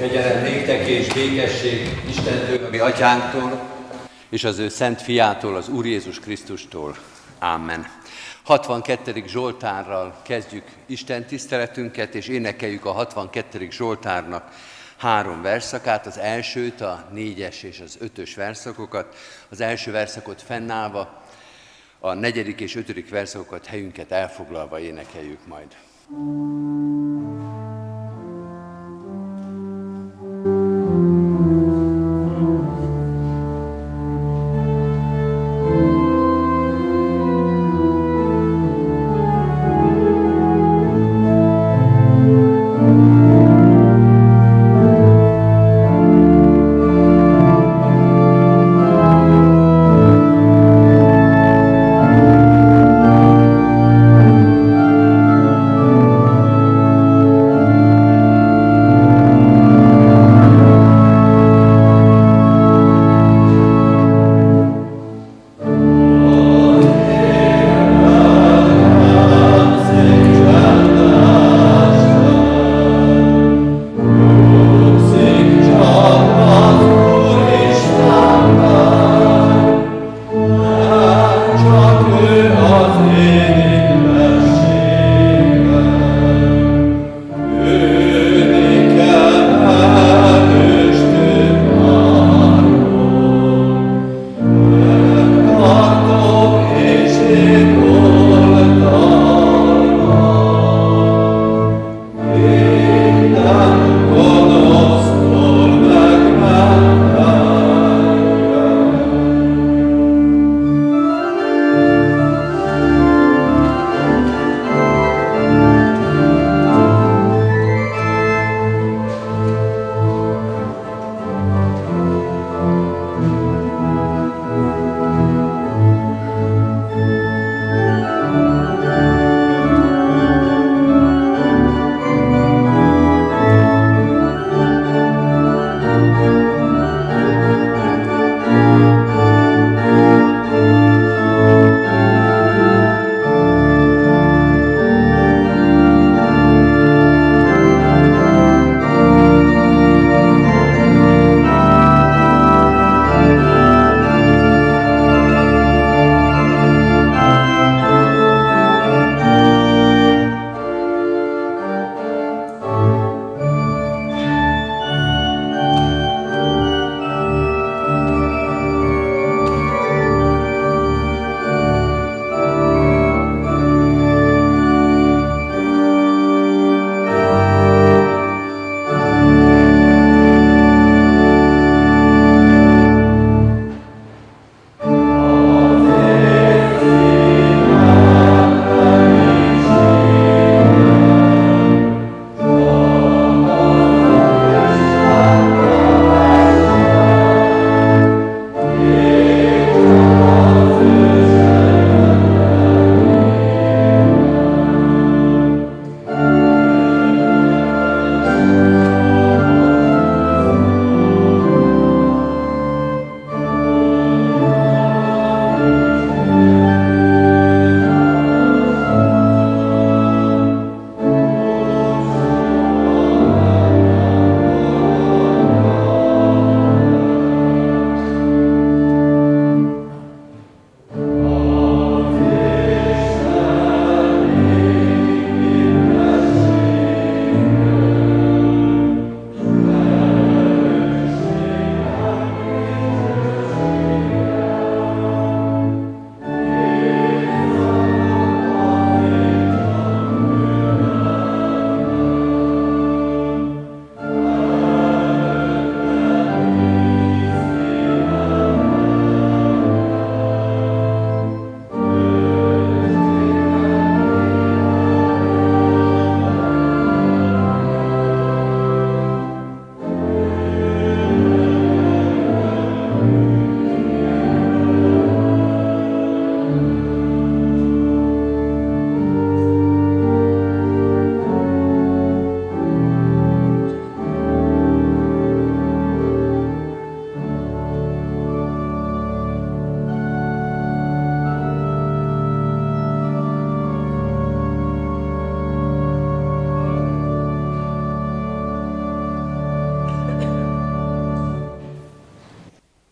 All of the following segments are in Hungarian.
Kegyelem néktek és békesség Istentől, mi atyánktól, és az ő szent fiától, az Úr Jézus Krisztustól. Amen. 62. Zsoltárral kezdjük Isten tiszteletünket, és énekeljük a 62. Zsoltárnak három verszakát, az elsőt, a négyes és az ötös verszakokat, az első verszakot fennállva, a negyedik és ötödik verszakokat helyünket elfoglalva énekeljük majd.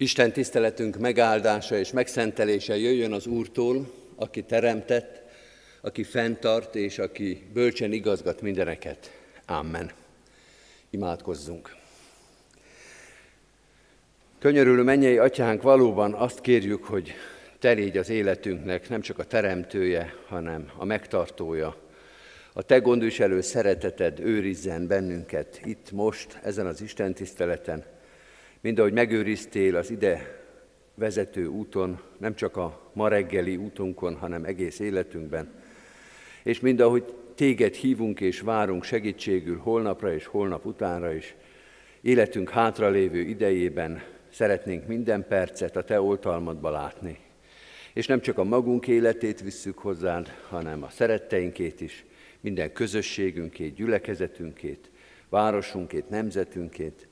Isten tiszteletünk megáldása és megszentelése jöjjön az Úrtól, aki teremtett, aki fenntart és aki bölcsen igazgat mindeneket. Amen. Imádkozzunk. Könyörülő mennyei atyánk, valóban azt kérjük, hogy te légy az életünknek nem csak a teremtője, hanem a megtartója. A te gondviselő szereteted őrizzen bennünket itt most, ezen az Isten tiszteleten, mind ahogy megőriztél az ide vezető úton, nem csak a ma reggeli útunkon, hanem egész életünkben. És mind ahogy téged hívunk és várunk segítségül holnapra és holnap utánra is, életünk hátralévő idejében szeretnénk minden percet a te oltalmadba látni. És nem csak a magunk életét visszük hozzád, hanem a szeretteinkét is, minden közösségünkét, gyülekezetünkét, városunkét, nemzetünkét,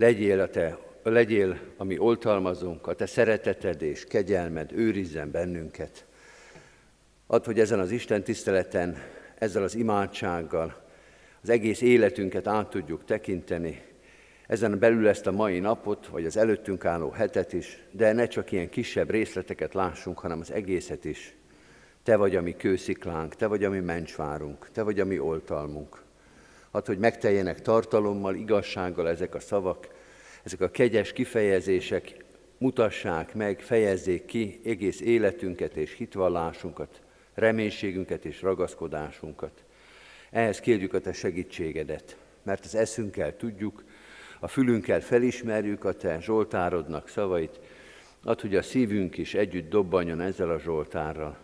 Legyél, a te, legyél, ami oltalmazunk, a te szereteted és kegyelmed őrizzen bennünket. Add, hogy ezen az Isten tiszteleten, ezzel az imádsággal az egész életünket át tudjuk tekinteni, ezen belül ezt a mai napot, vagy az előttünk álló hetet is, de ne csak ilyen kisebb részleteket lássunk, hanem az egészet is. Te vagy a mi kősziklánk, Te vagy a mi mencsvárunk, Te vagy a mi oltalmunk. Hadd, hogy megteljenek tartalommal, igazsággal ezek a szavak, ezek a kegyes kifejezések mutassák meg, fejezzék ki egész életünket és hitvallásunkat, reménységünket és ragaszkodásunkat. Ehhez kérjük a Te segítségedet, mert az eszünkkel tudjuk, a fülünkkel felismerjük a Te Zsoltárodnak szavait, ad, hogy a szívünk is együtt dobbanjon ezzel a Zsoltárral.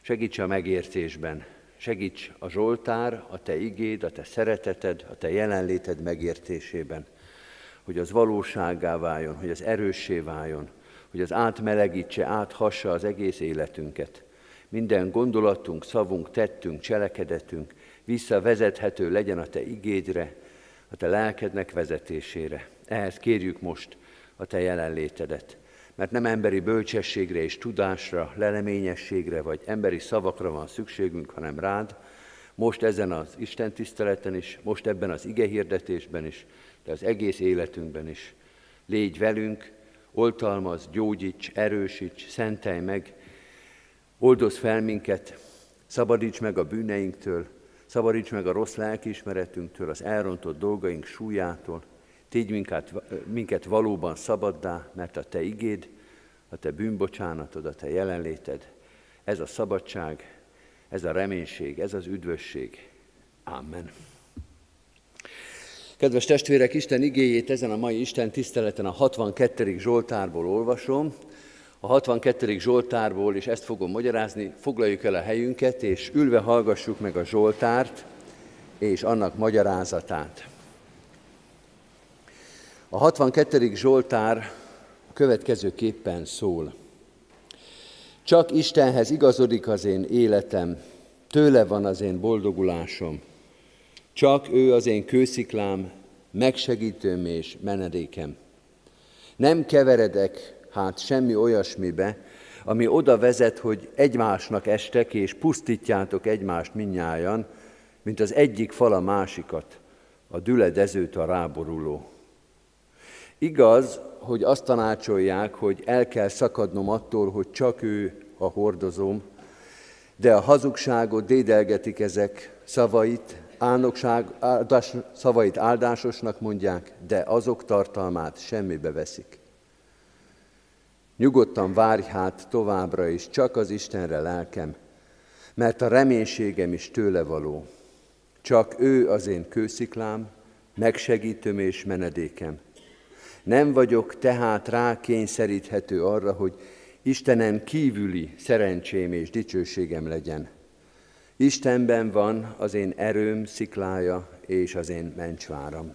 Segíts a megértésben, Segíts a Zsoltár, a Te igéd, a Te szereteted, a Te jelenléted megértésében, hogy az valóságá váljon, hogy az erőssé váljon, hogy az átmelegítse, áthassa az egész életünket. Minden gondolatunk, szavunk, tettünk, cselekedetünk visszavezethető legyen a Te igédre, a Te lelkednek vezetésére. Ehhez kérjük most a Te jelenlétedet mert nem emberi bölcsességre és tudásra, leleményességre vagy emberi szavakra van szükségünk, hanem rád, most ezen az Isten tiszteleten is, most ebben az ige hirdetésben is, de az egész életünkben is. Légy velünk, oltalmaz, gyógyíts, erősíts, szentelj meg, oldoz fel minket, szabadíts meg a bűneinktől, szabadíts meg a rossz lelkiismeretünktől, az elrontott dolgaink súlyától, Tégy minket, minket valóban szabaddá, mert a Te igéd, a Te bűnbocsánatod, a Te jelenléted, ez a szabadság, ez a reménység, ez az üdvösség. Amen. Kedves testvérek, Isten igéjét ezen a mai Isten tiszteleten a 62. Zsoltárból olvasom. A 62. Zsoltárból, és ezt fogom magyarázni, foglaljuk el a helyünket, és ülve hallgassuk meg a Zsoltárt és annak magyarázatát. A 62. Zsoltár következőképpen szól. Csak Istenhez igazodik az én életem, tőle van az én boldogulásom. Csak ő az én kősziklám, megsegítőm és menedékem. Nem keveredek hát semmi olyasmibe, ami oda vezet, hogy egymásnak estek és pusztítjátok egymást minnyájan, mint az egyik fal a másikat, a düledezőt a ráboruló. Igaz, hogy azt tanácsolják, hogy el kell szakadnom attól, hogy csak ő a hordozóm, de a hazugságot dédelgetik ezek szavait, álnokság, áldás, szavait áldásosnak mondják, de azok tartalmát semmibe veszik. Nyugodtan várj hát továbbra is csak az Istenre lelkem, mert a reménységem is tőle való. Csak ő az én kősziklám, megsegítőm és menedékem. Nem vagyok tehát rákényszeríthető arra, hogy Istenem kívüli szerencsém és dicsőségem legyen. Istenben van az én erőm, sziklája és az én mencsváram.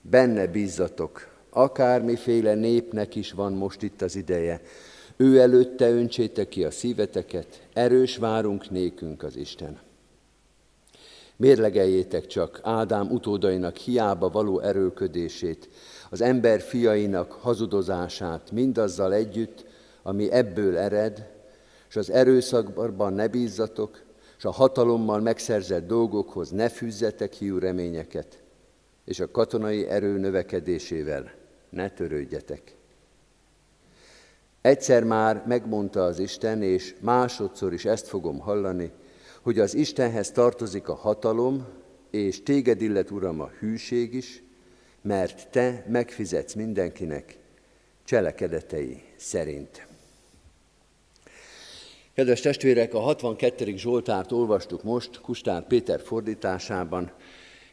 Benne bízzatok, akármiféle népnek is van most itt az ideje, ő előtte öntsétek ki a szíveteket, erős várunk nékünk az Isten. Mérlegeljétek csak Ádám utódainak hiába való erőködését, az ember fiainak hazudozását mindazzal együtt, ami ebből ered, és az erőszakban ne bízzatok, és a hatalommal megszerzett dolgokhoz ne fűzzetek hiú reményeket, és a katonai erő növekedésével ne törődjetek. Egyszer már megmondta az Isten, és másodszor is ezt fogom hallani, hogy az Istenhez tartozik a hatalom, és téged illet, Uram, a hűség is, mert te megfizetsz mindenkinek cselekedetei szerint. Kedves testvérek, a 62. Zsoltárt olvastuk most Kustár Péter fordításában,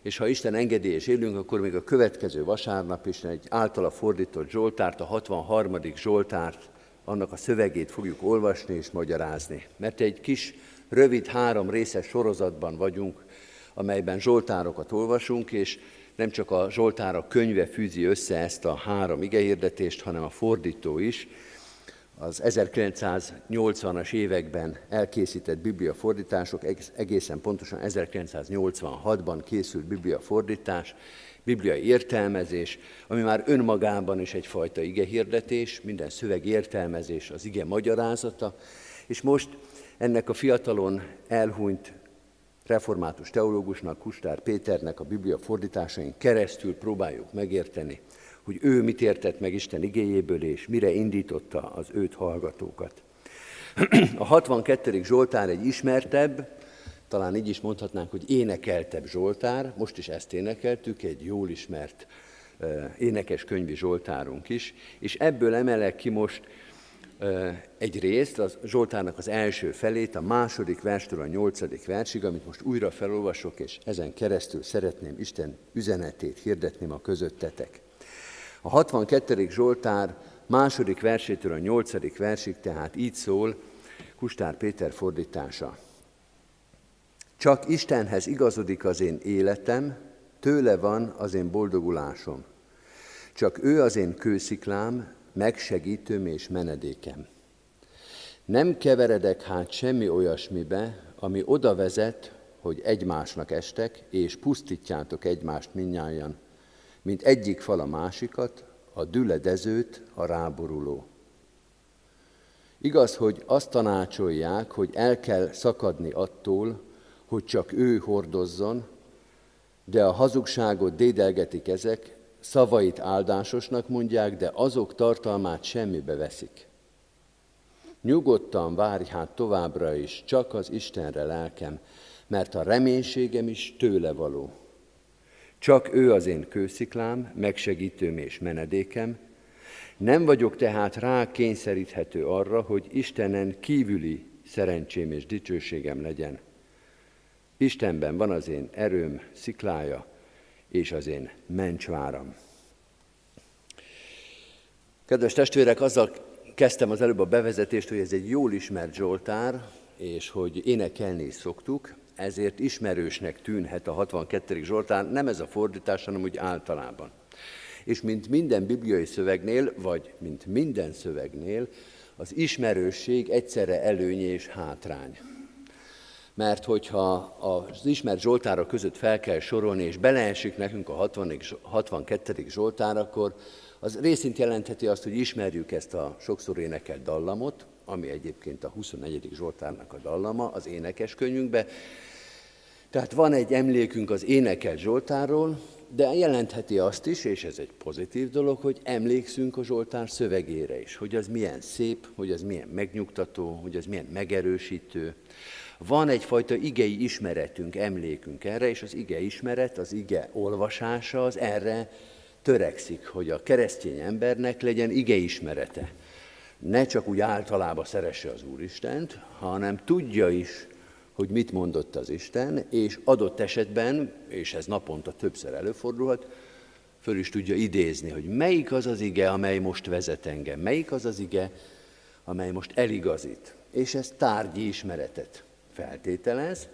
és ha Isten engedi és élünk, akkor még a következő vasárnap is egy általa fordított Zsoltárt, a 63. Zsoltárt, annak a szövegét fogjuk olvasni és magyarázni. Mert egy kis, rövid, három részes sorozatban vagyunk, amelyben Zsoltárokat olvasunk, és nem csak a Zsoltárok könyve fűzi össze ezt a három igehirdetést, hanem a fordító is, az 1980-as években elkészített bibliafordítások, egészen pontosan 1986-ban készült bibliafordítás, bibliai értelmezés, ami már önmagában is egyfajta igehirdetés, minden szöveg értelmezés, az ige magyarázata, és most ennek a fiatalon elhunyt református teológusnak, Kustár Péternek a biblia fordításain keresztül próbáljuk megérteni, hogy ő mit értett meg Isten igéjéből, és mire indította az őt hallgatókat. A 62. Zsoltár egy ismertebb, talán így is mondhatnánk, hogy énekeltebb Zsoltár, most is ezt énekeltük, egy jól ismert énekes könyvi Zsoltárunk is, és ebből emelek ki most egy részt, az Zsoltárnak az első felét, a második verstől a nyolcadik versig, amit most újra felolvasok, és ezen keresztül szeretném Isten üzenetét hirdetni a közöttetek. A 62. Zsoltár második versétől a nyolcadik versig tehát így szól Kustár Péter fordítása. Csak Istenhez igazodik az én életem, tőle van az én boldogulásom. Csak ő az én kősziklám, megsegítőm és menedékem. Nem keveredek hát semmi olyasmibe, ami oda vezet, hogy egymásnak estek, és pusztítjátok egymást minnyáján, mint egyik fal a másikat, a düledezőt a ráboruló. Igaz, hogy azt tanácsolják, hogy el kell szakadni attól, hogy csak ő hordozzon, de a hazugságot dédelgetik ezek, szavait áldásosnak mondják, de azok tartalmát semmibe veszik. Nyugodtan várj hát továbbra is, csak az Istenre lelkem, mert a reménységem is tőle való. Csak ő az én kősziklám, megsegítőm és menedékem, nem vagyok tehát rá kényszeríthető arra, hogy Istenen kívüli szerencsém és dicsőségem legyen. Istenben van az én erőm, sziklája, és az én mencsváram. Kedves testvérek, azzal kezdtem az előbb a bevezetést, hogy ez egy jól ismert Zsoltár, és hogy énekelni szoktuk, ezért ismerősnek tűnhet a 62. Zsoltár, nem ez a fordítás, hanem úgy általában. És mint minden bibliai szövegnél, vagy mint minden szövegnél, az ismerősség egyszerre előny és hátrány mert hogyha az ismert Zsoltára között fel kell sorolni, és beleesik nekünk a 60, 62. Zsoltár, akkor az részint jelentheti azt, hogy ismerjük ezt a sokszor énekelt dallamot, ami egyébként a 24. Zsoltárnak a dallama az énekes könyvünkbe. Tehát van egy emlékünk az énekelt Zsoltárról, de jelentheti azt is, és ez egy pozitív dolog, hogy emlékszünk a Zsoltár szövegére is, hogy az milyen szép, hogy az milyen megnyugtató, hogy az milyen megerősítő, van egyfajta igei ismeretünk, emlékünk erre, és az ige ismeret, az ige olvasása az erre törekszik, hogy a keresztény embernek legyen ige ismerete. Ne csak úgy általában szeresse az Úristent, hanem tudja is, hogy mit mondott az Isten, és adott esetben, és ez naponta többször előfordulhat, föl is tudja idézni, hogy melyik az az ige, amely most vezet engem, melyik az az ige, amely most eligazít. És ez tárgyi ismeretet feltételez,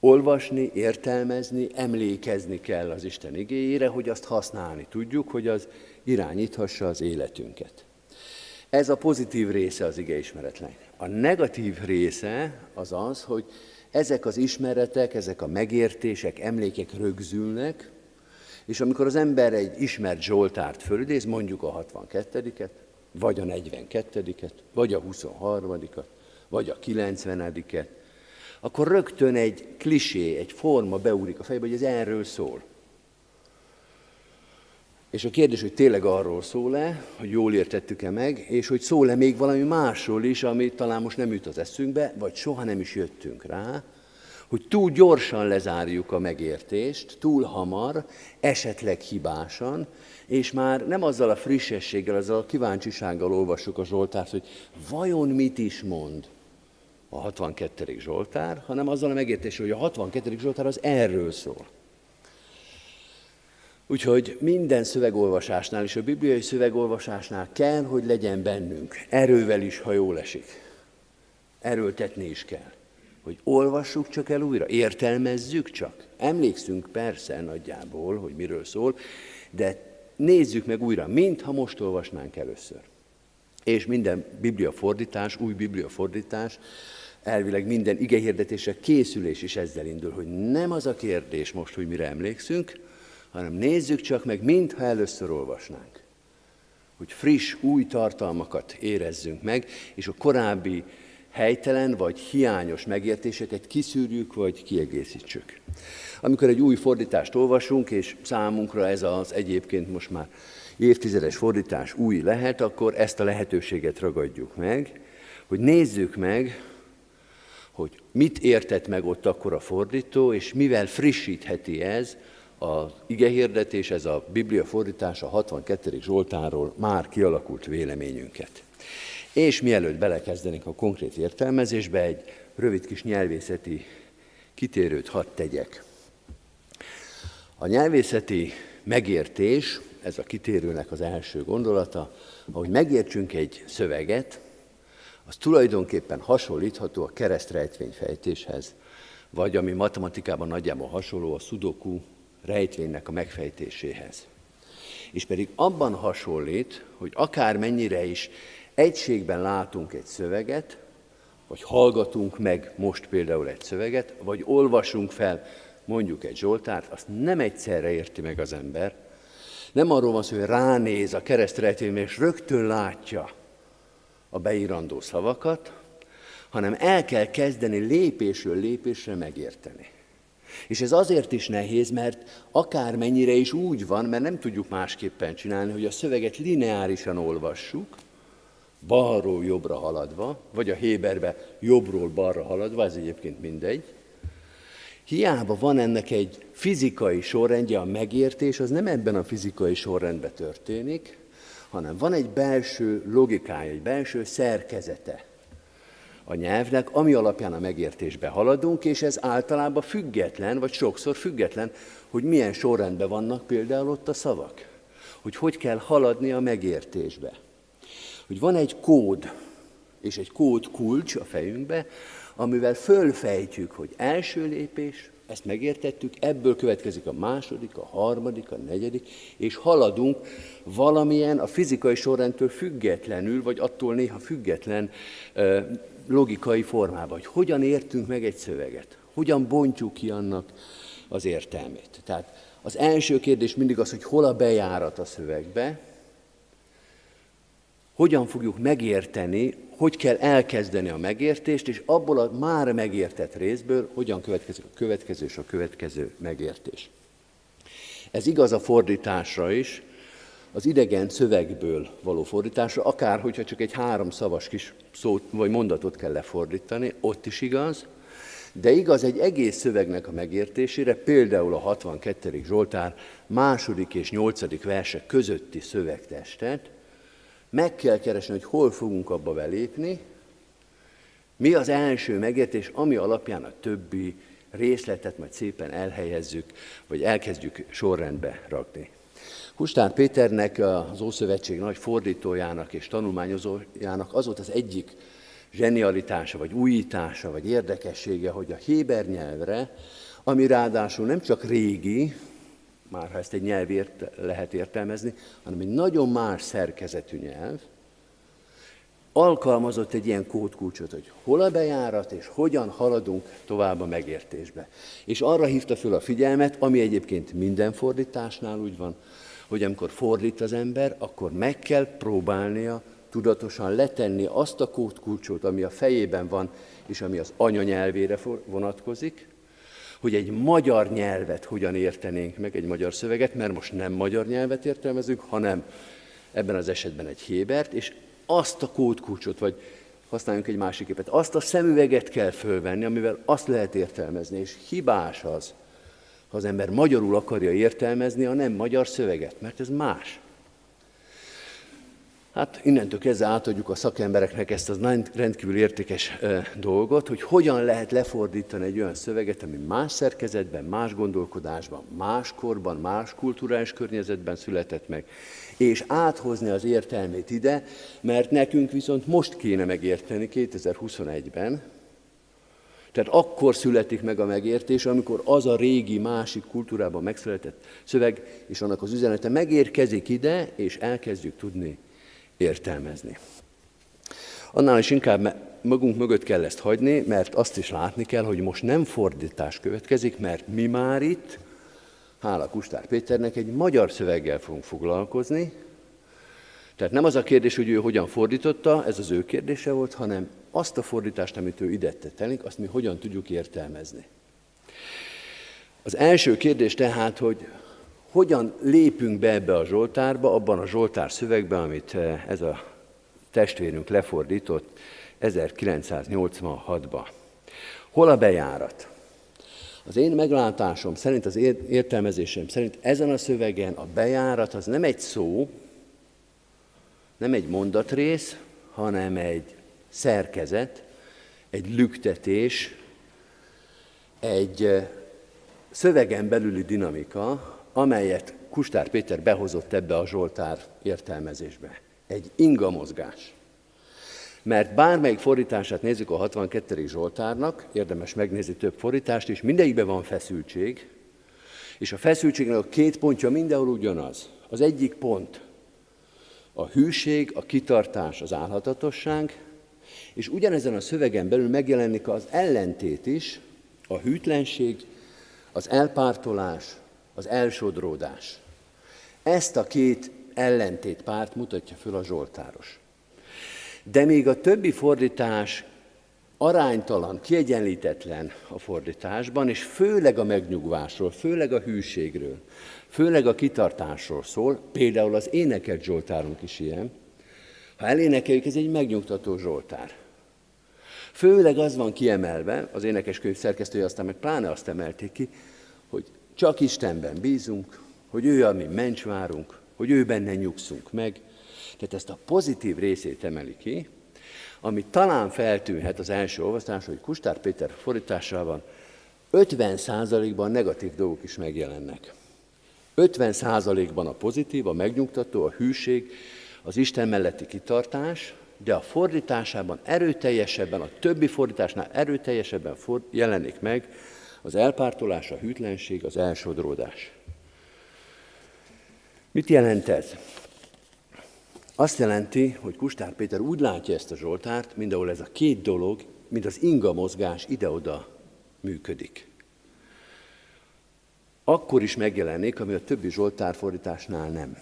olvasni, értelmezni, emlékezni kell az Isten igényére, hogy azt használni tudjuk, hogy az irányíthassa az életünket. Ez a pozitív része az ige ismeretlen. A negatív része az az, hogy ezek az ismeretek, ezek a megértések, emlékek rögzülnek, és amikor az ember egy ismert Zsoltárt fölidéz, mondjuk a 62-et, vagy a 42-et, vagy a 23-at, vagy a 90-et, akkor rögtön egy klisé, egy forma beúrik a fejbe, hogy ez erről szól. És a kérdés, hogy tényleg arról szól-e, hogy jól értettük-e meg, és hogy szól-e még valami másról is, ami talán most nem jut az eszünkbe, vagy soha nem is jöttünk rá, hogy túl gyorsan lezárjuk a megértést, túl hamar, esetleg hibásan, és már nem azzal a frissességgel, azzal a kíváncsisággal olvassuk a Zsoltárt, hogy vajon mit is mond a 62. Zsoltár, hanem azzal a megértéssel, hogy a 62. Zsoltár az erről szól. Úgyhogy minden szövegolvasásnál és a bibliai szövegolvasásnál kell, hogy legyen bennünk. Erővel is, ha jól esik. Erőltetni is kell. Hogy olvassuk csak el újra, értelmezzük csak. Emlékszünk persze nagyjából, hogy miről szól, de nézzük meg újra, mintha most olvasnánk először. És minden biblia fordítás, új biblia fordítás, elvileg minden igehirdetésre készülés is ezzel indul, hogy nem az a kérdés most, hogy mire emlékszünk, hanem nézzük csak meg, mintha először olvasnánk. Hogy friss, új tartalmakat érezzünk meg, és a korábbi helytelen vagy hiányos megértéseket kiszűrjük vagy kiegészítsük. Amikor egy új fordítást olvasunk, és számunkra ez az egyébként most már évtizedes fordítás új lehet, akkor ezt a lehetőséget ragadjuk meg, hogy nézzük meg, hogy mit értett meg ott akkor a fordító, és mivel frissítheti ez az igehirdetés, ez a Biblia fordítás a 62. Zsoltáról már kialakult véleményünket. És mielőtt belekezdenénk a konkrét értelmezésbe, egy rövid kis nyelvészeti kitérőt hadd tegyek. A nyelvészeti megértés, ez a kitérőnek az első gondolata, ahogy megértsünk egy szöveget, az tulajdonképpen hasonlítható a keresztrejtvényfejtéshez, vagy ami matematikában nagyjából hasonló a sudoku rejtvénynek a megfejtéséhez. És pedig abban hasonlít, hogy akár mennyire is egységben látunk egy szöveget, vagy hallgatunk meg most például egy szöveget, vagy olvasunk fel mondjuk egy Zsoltárt, azt nem egyszerre érti meg az ember. Nem arról van szó, hogy ránéz a keresztrejtvény, és rögtön látja a beírandó szavakat, hanem el kell kezdeni lépésről lépésre megérteni. És ez azért is nehéz, mert akármennyire is úgy van, mert nem tudjuk másképpen csinálni, hogy a szöveget lineárisan olvassuk, balról jobbra haladva, vagy a Héberbe jobbról balra haladva, ez egyébként mindegy. Hiába van ennek egy fizikai sorrendje, a megértés az nem ebben a fizikai sorrendben történik, hanem van egy belső logikája, egy belső szerkezete a nyelvnek, ami alapján a megértésbe haladunk, és ez általában független, vagy sokszor független, hogy milyen sorrendben vannak például ott a szavak. Hogy hogy kell haladni a megértésbe. Hogy van egy kód, és egy kód kulcs a fejünkbe, amivel fölfejtjük, hogy első lépés, ezt megértettük, ebből következik a második, a harmadik, a negyedik, és haladunk valamilyen a fizikai sorrendtől függetlenül, vagy attól néha független logikai formában, hogy hogyan értünk meg egy szöveget, hogyan bontjuk ki annak az értelmét. Tehát az első kérdés mindig az, hogy hol a bejárat a szövegbe, hogyan fogjuk megérteni, hogy kell elkezdeni a megértést, és abból a már megértett részből hogyan következik a következő és a következő megértés. Ez igaz a fordításra is, az idegen szövegből való fordításra, akár hogyha csak egy három szavas kis szót vagy mondatot kell lefordítani, ott is igaz, de igaz egy egész szövegnek a megértésére, például a 62. Zsoltár második és nyolcadik versek közötti szövegtestet, meg kell keresni, hogy hol fogunk abba belépni, mi az első megértés, ami alapján a többi részletet majd szépen elhelyezzük, vagy elkezdjük sorrendbe rakni. Hustár Péternek, az Ószövetség nagy fordítójának és tanulmányozójának az volt az egyik zsenialitása, vagy újítása, vagy érdekessége, hogy a héber nyelvre, ami ráadásul nem csak régi, már ha ezt egy nyelv ért, lehet értelmezni, hanem egy nagyon más szerkezetű nyelv, alkalmazott egy ilyen kódkulcsot, hogy hol a bejárat, és hogyan haladunk tovább a megértésbe. És arra hívta föl a figyelmet, ami egyébként minden fordításnál úgy van, hogy amikor fordít az ember, akkor meg kell próbálnia tudatosan letenni azt a kódkulcsot, ami a fejében van, és ami az anyanyelvére vonatkozik, hogy egy magyar nyelvet hogyan értenénk meg, egy magyar szöveget, mert most nem magyar nyelvet értelmezünk, hanem ebben az esetben egy hébert, és azt a kódkulcsot, vagy használjunk egy másik képet, azt a szemüveget kell fölvenni, amivel azt lehet értelmezni, és hibás az, ha az ember magyarul akarja értelmezni a nem magyar szöveget, mert ez más. Hát innentől kezdve átadjuk a szakembereknek ezt az rendkívül értékes dolgot, hogy hogyan lehet lefordítani egy olyan szöveget, ami más szerkezetben, más gondolkodásban, más korban, más kulturális környezetben született meg, és áthozni az értelmét ide, mert nekünk viszont most kéne megérteni 2021-ben, tehát akkor születik meg a megértés, amikor az a régi, másik kultúrában megszületett szöveg és annak az üzenete megérkezik ide, és elkezdjük tudni értelmezni. Annál is inkább magunk mögött kell ezt hagyni, mert azt is látni kell, hogy most nem fordítás következik, mert mi már itt, hála Kustár Péternek, egy magyar szöveggel fogunk foglalkozni. Tehát nem az a kérdés, hogy ő hogyan fordította, ez az ő kérdése volt, hanem azt a fordítást, amit ő ide tett azt mi hogyan tudjuk értelmezni. Az első kérdés tehát, hogy hogyan lépünk be ebbe a Zsoltárba, abban a Zsoltár szövegben, amit eh, ez a testvérünk lefordított 1986-ba. Hol a bejárat? Az én meglátásom szerint, az értelmezésem szerint ezen a szövegen a bejárat az nem egy szó, nem egy mondatrész, hanem egy szerkezet, egy lüktetés, egy szövegen belüli dinamika, amelyet Kustár Péter behozott ebbe a Zsoltár értelmezésbe. Egy inga mozgás. Mert bármelyik fordítását nézzük a 62. Zsoltárnak, érdemes megnézni több fordítást is, mindegyikben van feszültség, és a feszültségnek a két pontja mindenhol ugyanaz. Az egyik pont a hűség, a kitartás, az állhatatosság, és ugyanezen a szövegen belül megjelenik az ellentét is, a hűtlenség, az elpártolás, az elsodródás. Ezt a két ellentét párt mutatja föl a Zsoltáros. De még a többi fordítás aránytalan, kiegyenlítetlen a fordításban, és főleg a megnyugvásról, főleg a hűségről, főleg a kitartásról szól, például az énekelt Zsoltárunk is ilyen. Ha elénekeljük, ez egy megnyugtató Zsoltár. Főleg az van kiemelve, az énekeskönyv szerkesztője aztán meg pláne azt emelték ki, hogy csak Istenben bízunk, hogy ő a mi mencsvárunk, hogy ő benne nyugszunk meg. Tehát ezt a pozitív részét emeli ki, ami talán feltűnhet az első olvasás, hogy Kustár Péter fordításában 50%-ban negatív dolgok is megjelennek. 50%-ban a pozitív, a megnyugtató, a hűség, az Isten melletti kitartás, de a fordításában erőteljesebben, a többi fordításnál erőteljesebben jelenik meg az elpártolás, a hűtlenség, az elsodródás. Mit jelent ez? Azt jelenti, hogy Kustár Péter úgy látja ezt a Zsoltárt, mint ahol ez a két dolog, mint az inga mozgás ide-oda működik. Akkor is megjelenik, ami a többi Zsoltár fordításnál nem.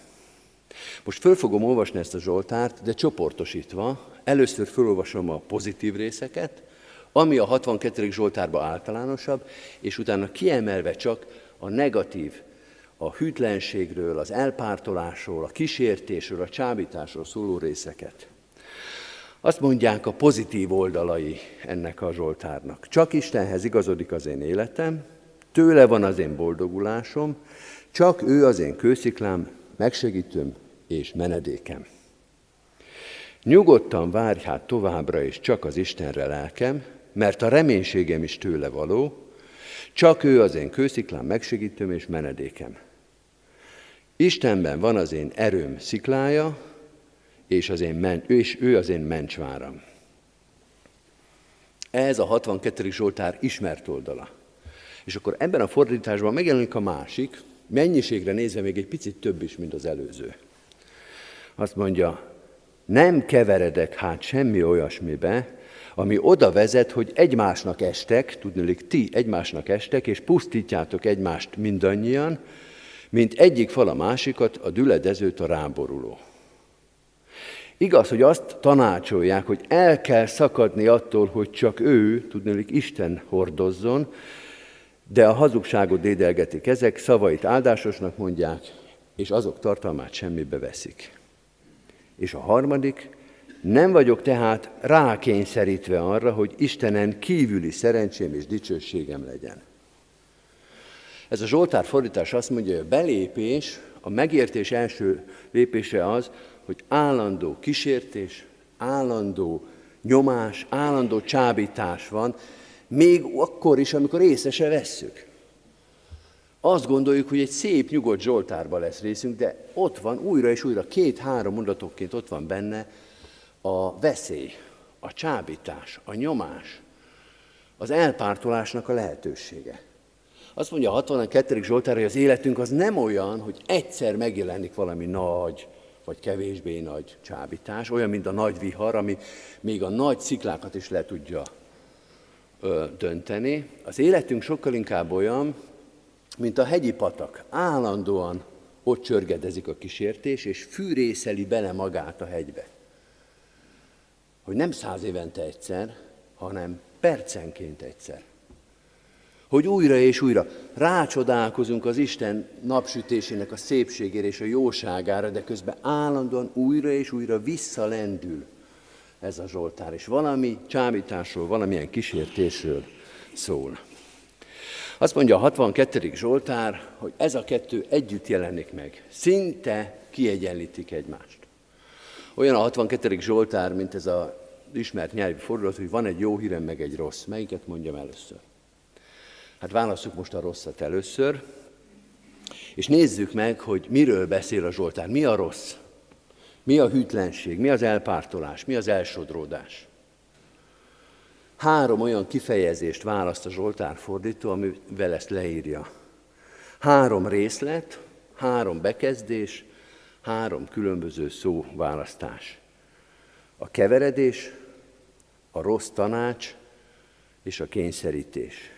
Most föl fogom olvasni ezt a Zsoltárt, de csoportosítva. Először fölolvasom a pozitív részeket, ami a 62. Zsoltárban általánosabb, és utána kiemelve csak a negatív, a hűtlenségről, az elpártolásról, a kísértésről, a csábításról szóló részeket. Azt mondják a pozitív oldalai ennek a Zsoltárnak. Csak Istenhez igazodik az én életem, tőle van az én boldogulásom, csak ő az én kősziklám, megsegítőm és menedékem. Nyugodtan várj hát továbbra is csak az Istenre lelkem, mert a reménységem is tőle való, csak ő az én kősziklám megsegítőm és menedékem. Istenben van az én erőm sziklája, és, az én men- és ő az én mencsváram. Ez a 62. Zsoltár ismert oldala. És akkor ebben a fordításban megjelenik a másik, mennyiségre nézve még egy picit több is, mint az előző. Azt mondja, nem keveredek hát semmi olyasmibe, ami oda vezet, hogy egymásnak estek, tudnilik ti egymásnak estek, és pusztítjátok egymást mindannyian, mint egyik fal a másikat, a düledezőt a ráboruló. Igaz, hogy azt tanácsolják, hogy el kell szakadni attól, hogy csak ő, tudnilik Isten hordozzon, de a hazugságot dédelgetik ezek, szavait áldásosnak mondják, és azok tartalmát semmibe veszik. És a harmadik, nem vagyok tehát rákényszerítve arra, hogy Istenen kívüli szerencsém és dicsőségem legyen. Ez a Zsoltár fordítás azt mondja, hogy a belépés, a megértés első lépése az, hogy állandó kísértés, állandó nyomás, állandó csábítás van, még akkor is, amikor észre se vesszük. Azt gondoljuk, hogy egy szép, nyugodt Zsoltárban lesz részünk, de ott van újra és újra, két-három mondatokként ott van benne a veszély, a csábítás, a nyomás, az elpártolásnak a lehetősége. Azt mondja a 62. Zsoltár, hogy az életünk az nem olyan, hogy egyszer megjelenik valami nagy, vagy kevésbé nagy csábítás, olyan, mint a nagy vihar, ami még a nagy sziklákat is le tudja dönteni. Az életünk sokkal inkább olyan, mint a hegyi patak. Állandóan ott csörgedezik a kísértés, és fűrészeli bele magát a hegybe. Hogy nem száz évente egyszer, hanem percenként egyszer. Hogy újra és újra rácsodálkozunk az Isten napsütésének a szépségére és a jóságára, de közben állandóan újra és újra visszalendül ez a Zsoltár, és valami csábításról, valamilyen kísértésről szól. Azt mondja a 62. Zsoltár, hogy ez a kettő együtt jelenik meg. Szinte kiegyenlítik egymást. Olyan a 62. Zsoltár, mint ez a ismert nyelvi fordulat, hogy van egy jó hírem, meg egy rossz. Melyiket mondjam először? Hát válasszuk most a rosszat először, és nézzük meg, hogy miről beszél a Zsoltár. Mi a rossz? Mi a hűtlenség? Mi az elpártolás? Mi az elsodródás? Három olyan kifejezést választ a Zsoltár fordító, amivel ezt leírja. Három részlet, három bekezdés, három különböző szó választás. A keveredés, a rossz tanács és a kényszerítés.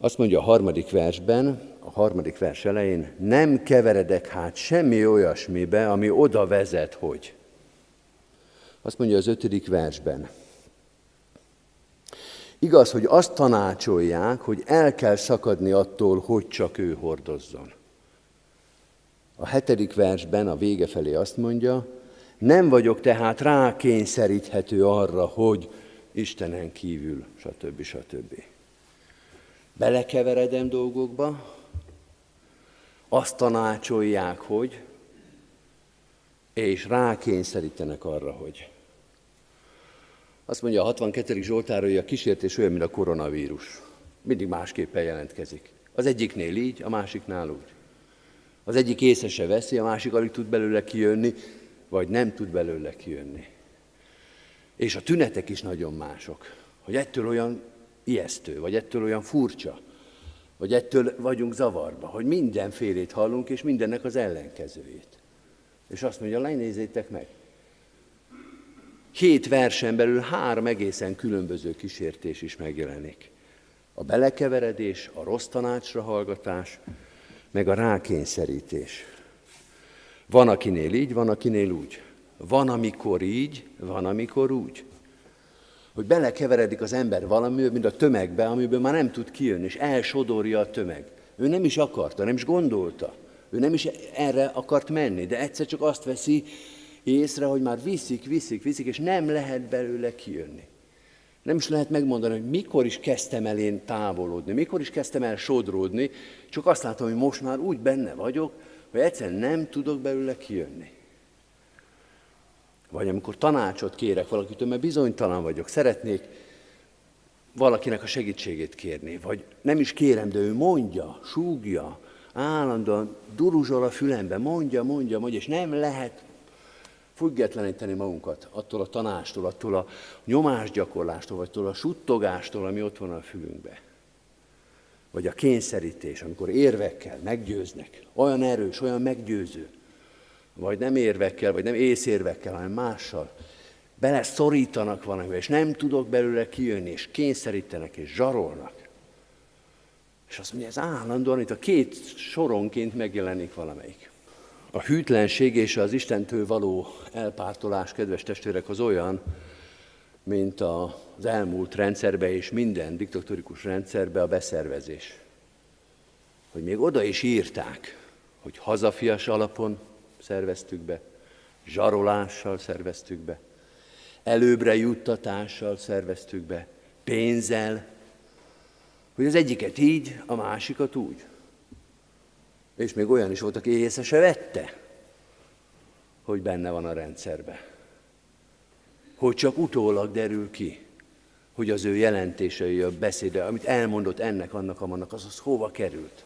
Azt mondja a harmadik versben, a harmadik vers elején, nem keveredek hát semmi olyasmibe, ami oda vezet, hogy. Azt mondja az ötödik versben. Igaz, hogy azt tanácsolják, hogy el kell szakadni attól, hogy csak ő hordozzon. A hetedik versben a vége felé azt mondja, nem vagyok tehát rákényszeríthető arra, hogy Istenen kívül, stb. stb. Belekeveredem dolgokba, azt tanácsolják, hogy, és rákényszerítenek arra, hogy. Azt mondja a 62. Zsoltár, hogy a kísértés olyan, mint a koronavírus. Mindig másképpen jelentkezik. Az egyiknél így, a másiknál úgy. Az egyik észre se veszi, a másik alig tud belőle kijönni, vagy nem tud belőle kijönni. És a tünetek is nagyon mások. Hogy ettől olyan ijesztő, vagy ettől olyan furcsa, vagy ettől vagyunk zavarba, hogy mindenfélét hallunk, és mindennek az ellenkezőjét. És azt mondja, lenézzétek meg. Hét versen belül három egészen különböző kísértés is megjelenik. A belekeveredés, a rossz tanácsra hallgatás, meg a rákényszerítés. Van, akinél így, van, akinél úgy. Van, amikor így, van, amikor úgy. Hogy belekeveredik az ember valami, mint a tömegbe, amiből már nem tud kijönni, és elsodorja a tömeg. Ő nem is akarta, nem is gondolta. Ő nem is erre akart menni, de egyszer csak azt veszi észre, hogy már viszik, viszik, viszik, és nem lehet belőle kijönni. Nem is lehet megmondani, hogy mikor is kezdtem el én távolodni, mikor is kezdtem el sodródni, csak azt látom, hogy most már úgy benne vagyok, hogy egyszerűen nem tudok belőle kijönni. Vagy amikor tanácsot kérek valakitől, mert bizonytalan vagyok, szeretnék valakinek a segítségét kérni, vagy nem is kérem, de ő mondja, súgja, állandóan duruzsol a fülembe, mondja, mondja, mondja, és nem lehet függetleníteni magunkat attól a tanástól, attól a nyomásgyakorlástól, vagy attól a suttogástól, ami ott van a fülünkbe. Vagy a kényszerítés, amikor érvekkel meggyőznek, olyan erős, olyan meggyőző, vagy nem érvekkel, vagy nem észérvekkel, hanem mással, bele szorítanak valamivel, és nem tudok belőle kijönni, és kényszerítenek, és zsarolnak. És azt mondja, ez állandóan itt a két soronként megjelenik valamelyik. A hűtlenség és az Istentől való elpártolás, kedves testvérek, az olyan, mint az elmúlt rendszerbe és minden diktatórikus rendszerbe a beszervezés. Hogy még oda is írták, hogy hazafias alapon szerveztük be, zsarolással szerveztük be, előbbre juttatással szerveztük be, pénzzel, hogy az egyiket így, a másikat úgy. És még olyan is volt, aki észre se vette, hogy benne van a rendszerbe. Hogy csak utólag derül ki, hogy az ő jelentései, a beszéde, amit elmondott ennek, annak, amannak, az az hova került.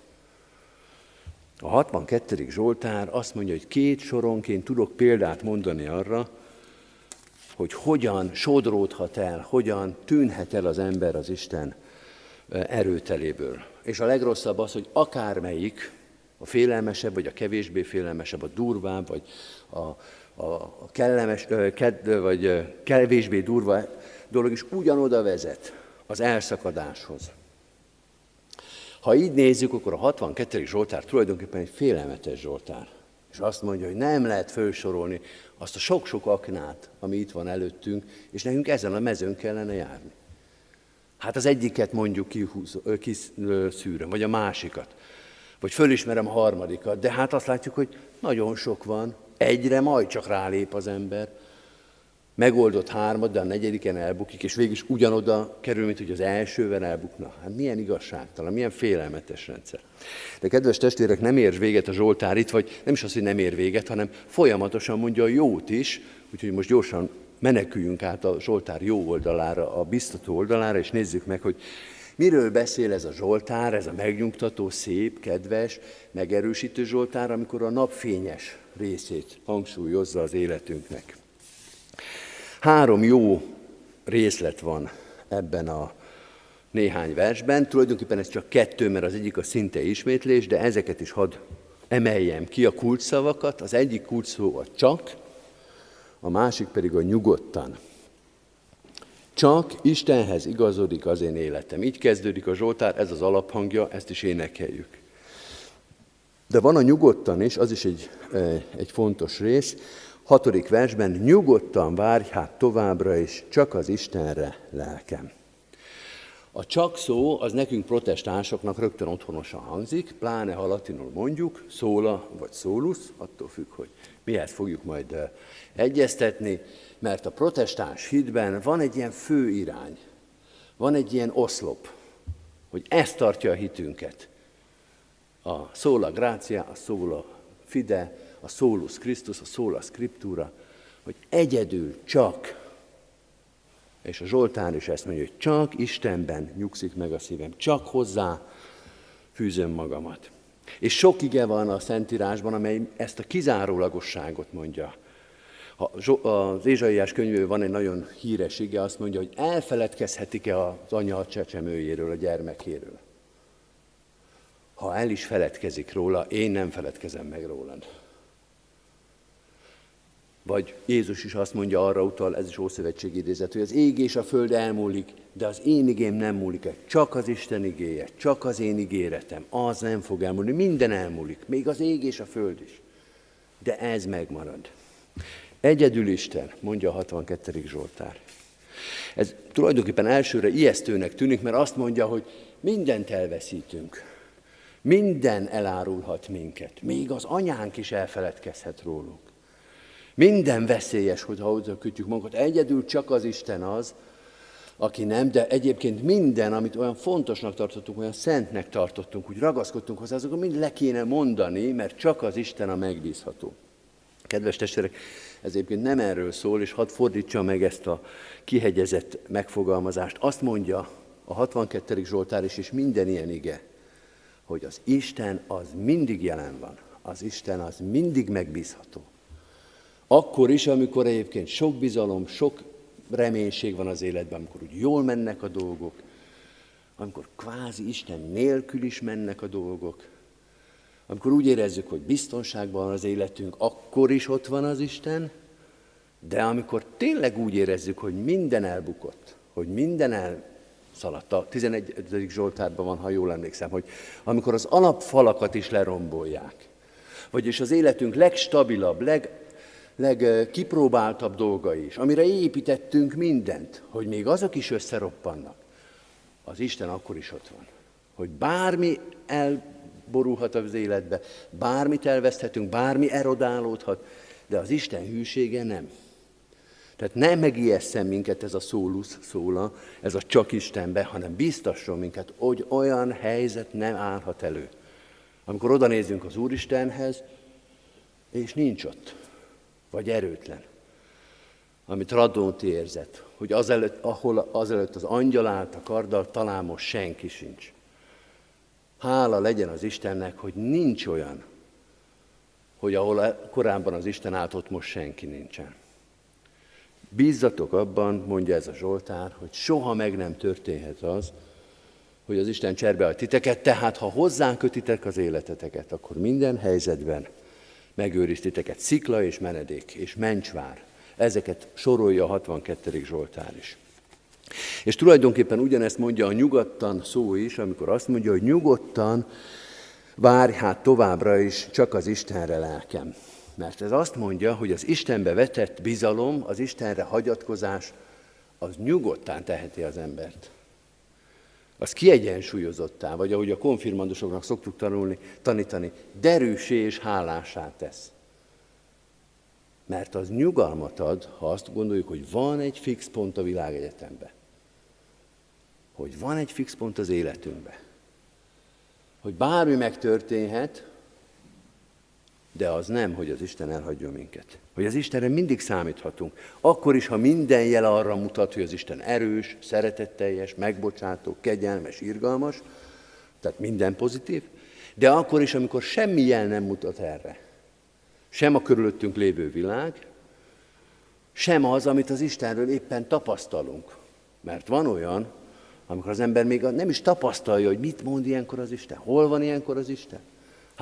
A 62. Zsoltár azt mondja, hogy két soronként tudok példát mondani arra, hogy hogyan sodródhat el, hogyan tűnhet el az ember az Isten erőteléből. És a legrosszabb az, hogy akármelyik, a félelmesebb, vagy a kevésbé félelmesebb, a durvább, vagy a, a, kellemes, ked, vagy kevésbé durva dolog is ugyanoda vezet az elszakadáshoz. Ha így nézzük, akkor a 62. Zsoltár tulajdonképpen egy félelmetes Zsoltár. És azt mondja, hogy nem lehet felsorolni azt a sok-sok aknát, ami itt van előttünk, és nekünk ezen a mezőn kellene járni. Hát az egyiket mondjuk kiszűröm, vagy a másikat, vagy fölismerem a harmadikat, de hát azt látjuk, hogy nagyon sok van, egyre majd csak rálép az ember, megoldott hármat, de a negyediken elbukik, és végig is ugyanoda kerül, mint hogy az elsővel elbukna. Hát milyen igazságtalan, milyen félelmetes rendszer. De kedves testvérek, nem ér véget a Zsoltár itt, vagy nem is az, hogy nem ér véget, hanem folyamatosan mondja a jót is, úgyhogy most gyorsan meneküljünk át a Zsoltár jó oldalára, a biztató oldalára, és nézzük meg, hogy miről beszél ez a Zsoltár, ez a megnyugtató, szép, kedves, megerősítő Zsoltár, amikor a napfényes részét hangsúlyozza az életünknek. Három jó részlet van ebben a néhány versben. Tulajdonképpen ez csak kettő, mert az egyik a szinte ismétlés, de ezeket is hadd emeljem ki a kulcsszavakat. Az egyik kulcsszó a csak, a másik pedig a nyugodtan. Csak Istenhez igazodik az én életem. Így kezdődik a Zsoltár, ez az alaphangja, ezt is énekeljük. De van a nyugodtan is, az is egy, eh, egy fontos rész. Hatodik versben, nyugodtan várj hát továbbra is, csak az Istenre lelkem. A csak szó az nekünk protestánsoknak rögtön otthonosan hangzik, pláne ha latinul mondjuk, szóla vagy szólus, attól függ, hogy mihez fogjuk majd egyeztetni, mert a protestáns hitben van egy ilyen fő irány, van egy ilyen oszlop, hogy ez tartja a hitünket. A szóla grácia, a szóla fide, a szólus Krisztus, a szóla scriptura, hogy egyedül csak, és a Zsoltán is ezt mondja, hogy csak Istenben nyugszik meg a szívem, csak hozzá fűzöm magamat. És sok ige van a Szentírásban, amely ezt a kizárólagosságot mondja. Az Ézsaiás könyvében van egy nagyon híres ige, azt mondja, hogy elfeledkezhetik-e az anya a csecsemőjéről, a gyermekéről. Ha el is feledkezik róla, én nem feledkezem meg rólad. Vagy Jézus is azt mondja, arra utal, ez is Ószövetség idézet, hogy az ég és a föld elmúlik, de az én igém nem múlik el. Csak az Isten igéje, csak az én ígéretem, az nem fog elmúlni. Minden elmúlik, még az ég és a föld is. De ez megmarad. Egyedül Isten, mondja a 62. Zsoltár. Ez tulajdonképpen elsőre ijesztőnek tűnik, mert azt mondja, hogy mindent elveszítünk. Minden elárulhat minket. Még az anyánk is elfeledkezhet rólunk. Minden veszélyes, hogyha hozzá kötjük magunkat. Egyedül csak az Isten az, aki nem, de egyébként minden, amit olyan fontosnak tartottunk, olyan szentnek tartottunk, úgy ragaszkodtunk hozzá, azokat mind le kéne mondani, mert csak az Isten a megbízható. Kedves testvérek, ez egyébként nem erről szól, és hadd fordítsa meg ezt a kihegyezett megfogalmazást. Azt mondja a 62. Zsoltár is, és minden ilyen ige, hogy az Isten az mindig jelen van. Az Isten az mindig megbízható. Akkor is, amikor egyébként sok bizalom, sok reménység van az életben, amikor úgy jól mennek a dolgok, amikor kvázi Isten nélkül is mennek a dolgok, amikor úgy érezzük, hogy biztonságban van az életünk, akkor is ott van az Isten, de amikor tényleg úgy érezzük, hogy minden elbukott, hogy minden elszaladt, a 11. Zsoltárban van, ha jól emlékszem, hogy amikor az alapfalakat is lerombolják, vagyis az életünk legstabilabb, leg legkipróbáltabb dolga is, amire építettünk mindent, hogy még azok is összeroppannak, az Isten akkor is ott van. Hogy bármi elborulhat az életbe, bármit elveszthetünk, bármi erodálódhat, de az Isten hűsége nem. Tehát nem megijesszen minket ez a szólusz szóla, ez a csak Istenbe, hanem biztasson minket, hogy olyan helyzet nem állhat elő. Amikor oda nézünk az Úristenhez, és nincs ott, vagy erőtlen, amit Radónti érzett, hogy azelőtt, ahol azelőtt az angyal állt a karddal, talán most senki sincs. Hála legyen az Istennek, hogy nincs olyan, hogy ahol korábban az Isten állt, ott most senki nincsen. Bízzatok abban, mondja ez a Zsoltár, hogy soha meg nem történhet az, hogy az Isten cserbe titeket, tehát ha hozzánk kötitek az életeteket, akkor minden helyzetben megőriz titeket szikla és menedék és mencsvár. Ezeket sorolja a 62. Zsoltár is. És tulajdonképpen ugyanezt mondja a nyugodtan szó is, amikor azt mondja, hogy nyugodtan várj hát továbbra is csak az Istenre lelkem. Mert ez azt mondja, hogy az Istenbe vetett bizalom, az Istenre hagyatkozás, az nyugodtan teheti az embert. Az kiegyensúlyozottá, vagy ahogy a konfirmandusoknak szoktuk tanulni, tanítani, derűsé és hálásá tesz. Mert az nyugalmat ad, ha azt gondoljuk, hogy van egy fix pont a világegyetemben. Hogy van egy fix pont az életünkben. Hogy bármi megtörténhet, de az nem, hogy az Isten elhagyjon minket. Hogy az Istenre mindig számíthatunk. Akkor is, ha minden jel arra mutat, hogy az Isten erős, szeretetteljes, megbocsátó, kegyelmes, irgalmas, tehát minden pozitív, de akkor is, amikor semmi jel nem mutat erre. Sem a körülöttünk lévő világ, sem az, amit az Istenről éppen tapasztalunk. Mert van olyan, amikor az ember még nem is tapasztalja, hogy mit mond ilyenkor az Isten, hol van ilyenkor az Isten.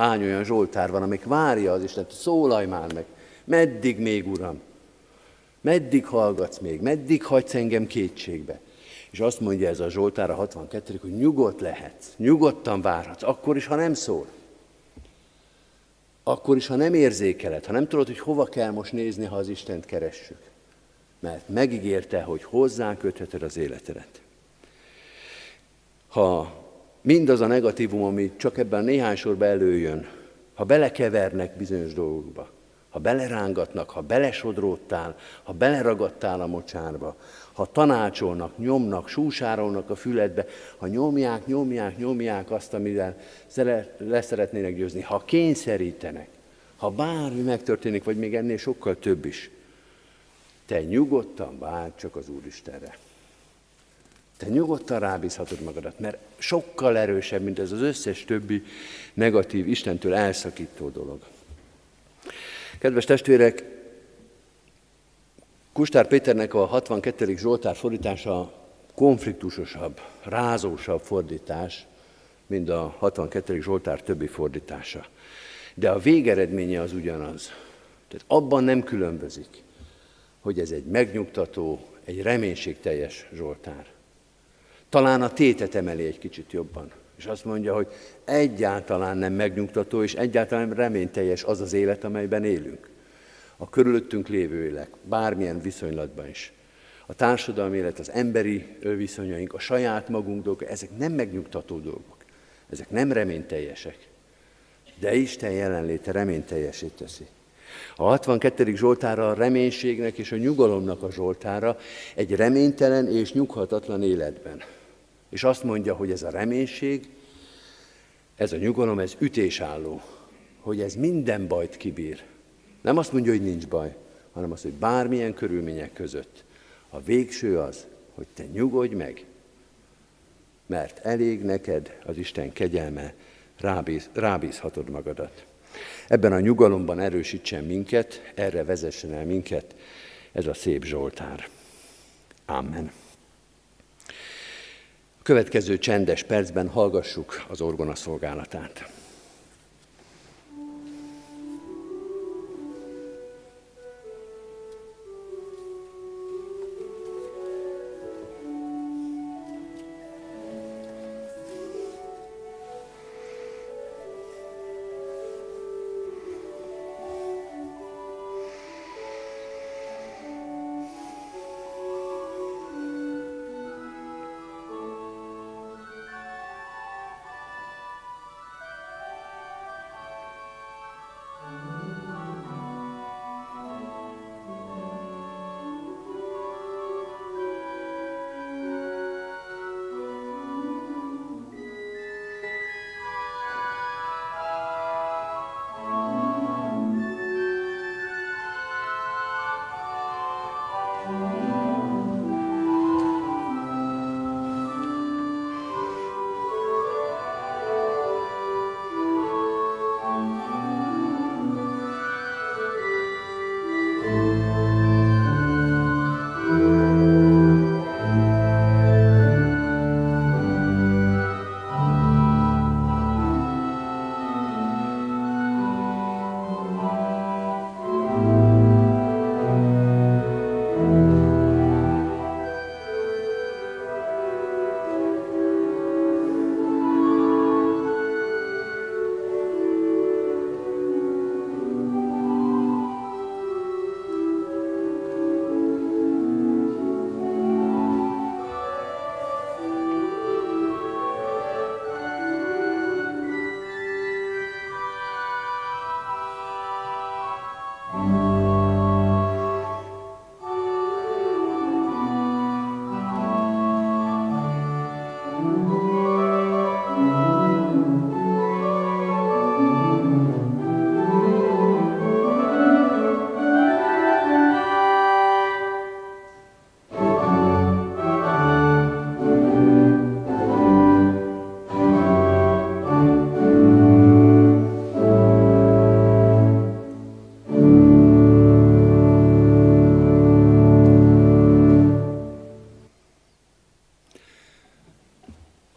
Hány olyan Zsoltár van, amik várja az Isten, szólalj már meg, meddig még, Uram? Meddig hallgatsz még? Meddig hagysz engem kétségbe? És azt mondja ez a Zsoltár a 62 hogy nyugodt lehetsz, nyugodtan várhatsz, akkor is, ha nem szól. Akkor is, ha nem érzékeled, ha nem tudod, hogy hova kell most nézni, ha az Istent keressük. Mert megígérte, hogy hozzá kötheted az életedet. Ha mindaz a negatívum, ami csak ebben néhány sorban előjön, ha belekevernek bizonyos dolgokba, ha belerángatnak, ha belesodródtál, ha beleragadtál a mocsárba, ha tanácsolnak, nyomnak, súsárolnak a füledbe, ha nyomják, nyomják, nyomják azt, amivel leszeretnének győzni, ha kényszerítenek, ha bármi megtörténik, vagy még ennél sokkal több is, te nyugodtan várj csak az Úristenre. Te nyugodtan rábízhatod magadat, mert sokkal erősebb, mint ez az összes többi negatív, Istentől elszakító dolog. Kedves testvérek, Kustár Péternek a 62. Zsoltár fordítása konfliktusosabb, rázósabb fordítás, mint a 62. Zsoltár többi fordítása. De a végeredménye az ugyanaz. Tehát abban nem különbözik, hogy ez egy megnyugtató, egy reménységteljes Zsoltár. Talán a tétet emeli egy kicsit jobban. És azt mondja, hogy egyáltalán nem megnyugtató, és egyáltalán nem reményteljes az az élet, amelyben élünk. A körülöttünk lévő élet, bármilyen viszonylatban is. A társadalmi élet, az emberi viszonyaink, a saját magunk dolgok, ezek nem megnyugtató dolgok. Ezek nem reményteljesek. De Isten jelenléte reményteljesét teszi. A 62. Zsoltára a reménységnek és a nyugalomnak a Zsoltára egy reménytelen és nyughatatlan életben. És azt mondja, hogy ez a reménység, ez a nyugalom, ez ütésálló, hogy ez minden bajt kibír. Nem azt mondja, hogy nincs baj, hanem azt, hogy bármilyen körülmények között a végső az, hogy te nyugodj meg, mert elég neked az Isten kegyelme, rábíz, rábízhatod magadat. Ebben a nyugalomban erősítsen minket, erre vezessen el minket ez a szép Zsoltár. Amen. Következő csendes percben hallgassuk az orgona szolgálatát.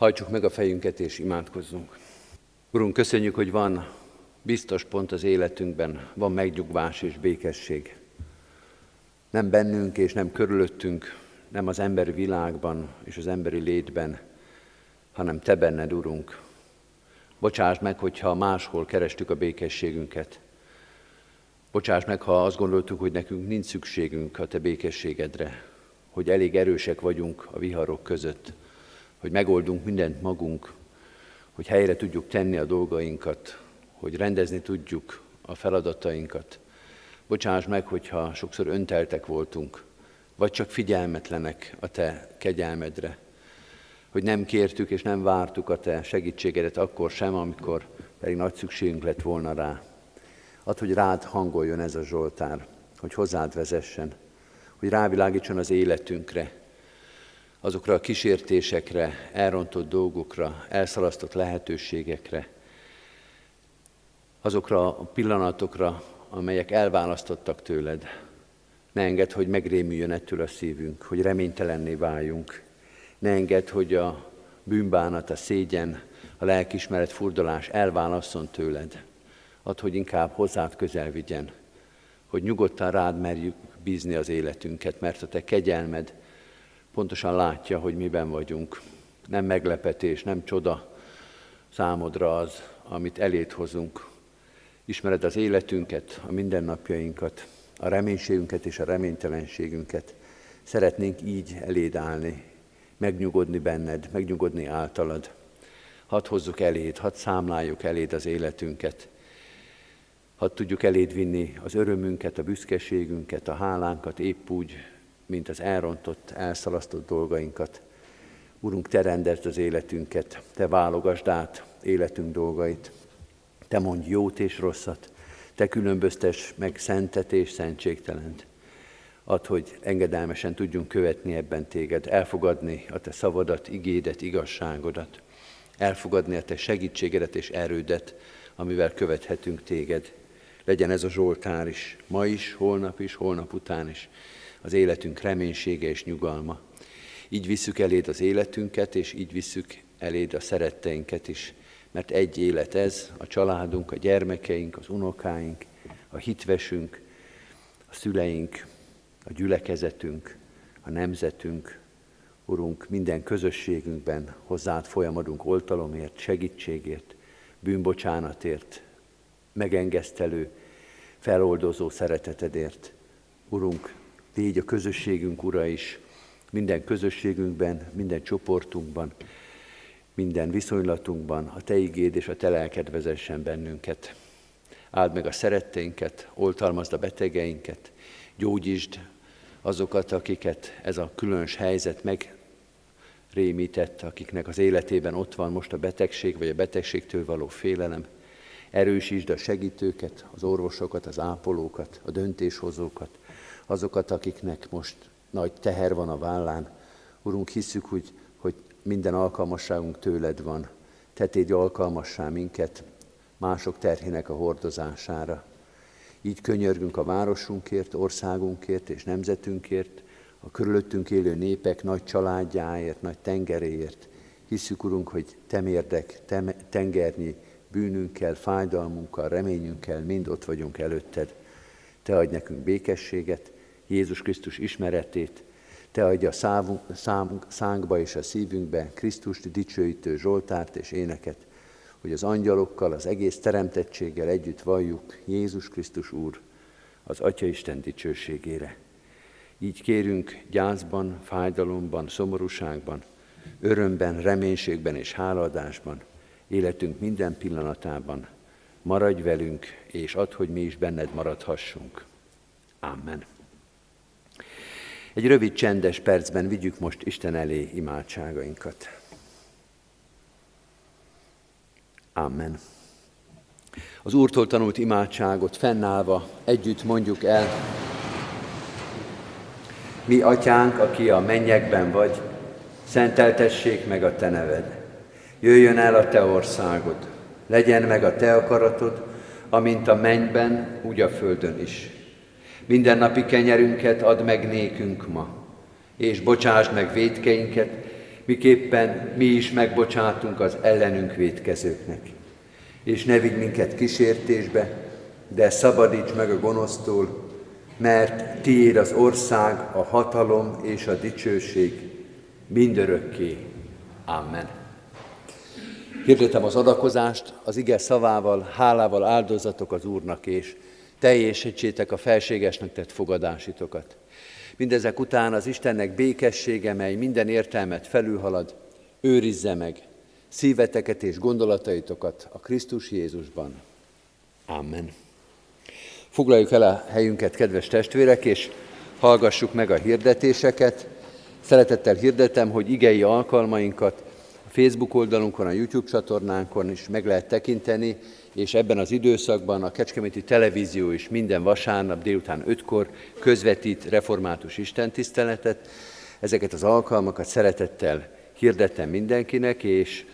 Hajtsuk meg a fejünket és imádkozzunk. Urunk, köszönjük, hogy van biztos pont az életünkben, van megnyugvás és békesség. Nem bennünk és nem körülöttünk, nem az emberi világban és az emberi létben, hanem Te benned, Urunk. Bocsáss meg, hogyha máshol kerestük a békességünket. Bocsáss meg, ha azt gondoltuk, hogy nekünk nincs szükségünk a Te békességedre, hogy elég erősek vagyunk a viharok között, hogy megoldunk mindent magunk, hogy helyre tudjuk tenni a dolgainkat, hogy rendezni tudjuk a feladatainkat. Bocsáss meg, hogyha sokszor önteltek voltunk, vagy csak figyelmetlenek a Te kegyelmedre, hogy nem kértük és nem vártuk a Te segítségedet akkor sem, amikor pedig nagy szükségünk lett volna rá. Add, hogy rád hangoljon ez a Zsoltár, hogy hozzád vezessen, hogy rávilágítson az életünkre, azokra a kísértésekre, elrontott dolgokra, elszalasztott lehetőségekre, azokra a pillanatokra, amelyek elválasztottak tőled. Ne engedd, hogy megrémüljön ettől a szívünk, hogy reménytelenné váljunk. Ne engedd, hogy a bűnbánat, a szégyen, a lelkismeret furdalás elválasszon tőled. Add, hogy inkább hozzád közel vigyen, hogy nyugodtan rád merjük bízni az életünket, mert a te kegyelmed pontosan látja, hogy miben vagyunk. Nem meglepetés, nem csoda számodra az, amit elét hozunk. Ismered az életünket, a mindennapjainkat, a reménységünket és a reménytelenségünket. Szeretnénk így eléd állni, megnyugodni benned, megnyugodni általad. Hadd hozzuk eléd, hadd számláljuk eléd az életünket. Hadd tudjuk eléd vinni az örömünket, a büszkeségünket, a hálánkat épp úgy, mint az elrontott, elszalasztott dolgainkat. Urunk, Te rendelt az életünket, Te válogasd át életünk dolgait. Te mondj jót és rosszat, Te különböztes meg szentet és szentségtelent. Add, hogy engedelmesen tudjunk követni ebben Téged, elfogadni a Te szavadat, igédet, igazságodat, elfogadni a Te segítségedet és erődet, amivel követhetünk Téged. Legyen ez a Zsoltár is, ma is, holnap is, holnap után is az életünk reménysége és nyugalma. Így visszük eléd az életünket, és így visszük eléd a szeretteinket is, mert egy élet ez, a családunk, a gyermekeink, az unokáink, a hitvesünk, a szüleink, a gyülekezetünk, a nemzetünk, Urunk, minden közösségünkben hozzád folyamodunk oltalomért, segítségért, bűnbocsánatért, megengesztelő, feloldozó szeretetedért. Urunk, Légy a közösségünk ura is, minden közösségünkben, minden csoportunkban, minden viszonylatunkban a Te igéd és a Te lelked vezessen bennünket. Áld meg a szeretteinket, oltalmazd a betegeinket, gyógyítsd azokat, akiket ez a különös helyzet megrémített, akiknek az életében ott van most a betegség, vagy a betegségtől való félelem. Erősítsd a segítőket, az orvosokat, az ápolókat, a döntéshozókat, azokat, akiknek most nagy teher van a vállán. Urunk, hiszük, hogy, hogy minden alkalmasságunk tőled van. Te tégy alkalmassá minket mások terhének a hordozására. Így könyörgünk a városunkért, országunkért és nemzetünkért, a körülöttünk élő népek nagy családjáért, nagy tengeréért. Hiszük, Urunk, hogy te mérdek, te tengernyi bűnünkkel, fájdalmunkkal, reményünkkel mind ott vagyunk előtted. Te adj nekünk békességet, Jézus Krisztus ismeretét, Te adja szávunk, számunk, szánkba és a szívünkbe Krisztust dicsőítő Zsoltárt és éneket, hogy az angyalokkal, az egész teremtettséggel együtt valljuk Jézus Krisztus Úr az Atya Isten dicsőségére. Így kérünk gyászban, fájdalomban, szomorúságban, örömben, reménységben és háladásban, életünk minden pillanatában. Maradj velünk, és add, hogy mi is benned maradhassunk. Amen. Egy rövid csendes percben vigyük most Isten elé imádságainkat. Amen. Az Úrtól tanult imádságot fennállva együtt mondjuk el. Mi, atyánk, aki a mennyekben vagy, szenteltessék meg a te neved. Jöjjön el a te országod, legyen meg a te akaratod, amint a mennyben, úgy a földön is. Minden napi kenyerünket add meg nékünk ma, és bocsásd meg védkeinket, miképpen mi is megbocsátunk az ellenünk védkezőknek. És ne vigy minket kísértésbe, de szabadíts meg a gonosztól, mert tiéd az ország, a hatalom és a dicsőség mindörökké. Amen. Hirdetem az adakozást, az ige szavával, hálával áldozatok az Úrnak, és teljesítsétek a felségesnek tett fogadásitokat. Mindezek után az Istennek békessége, mely minden értelmet felülhalad, őrizze meg szíveteket és gondolataitokat a Krisztus Jézusban. Amen. Foglaljuk el a helyünket, kedves testvérek, és hallgassuk meg a hirdetéseket. Szeretettel hirdetem, hogy igei alkalmainkat a Facebook oldalunkon, a YouTube csatornánkon is meg lehet tekinteni, és ebben az időszakban a Kecskeméti Televízió is minden vasárnap délután 5-kor közvetít református istentiszteletet. Ezeket az alkalmakat szeretettel hirdetem mindenkinek, és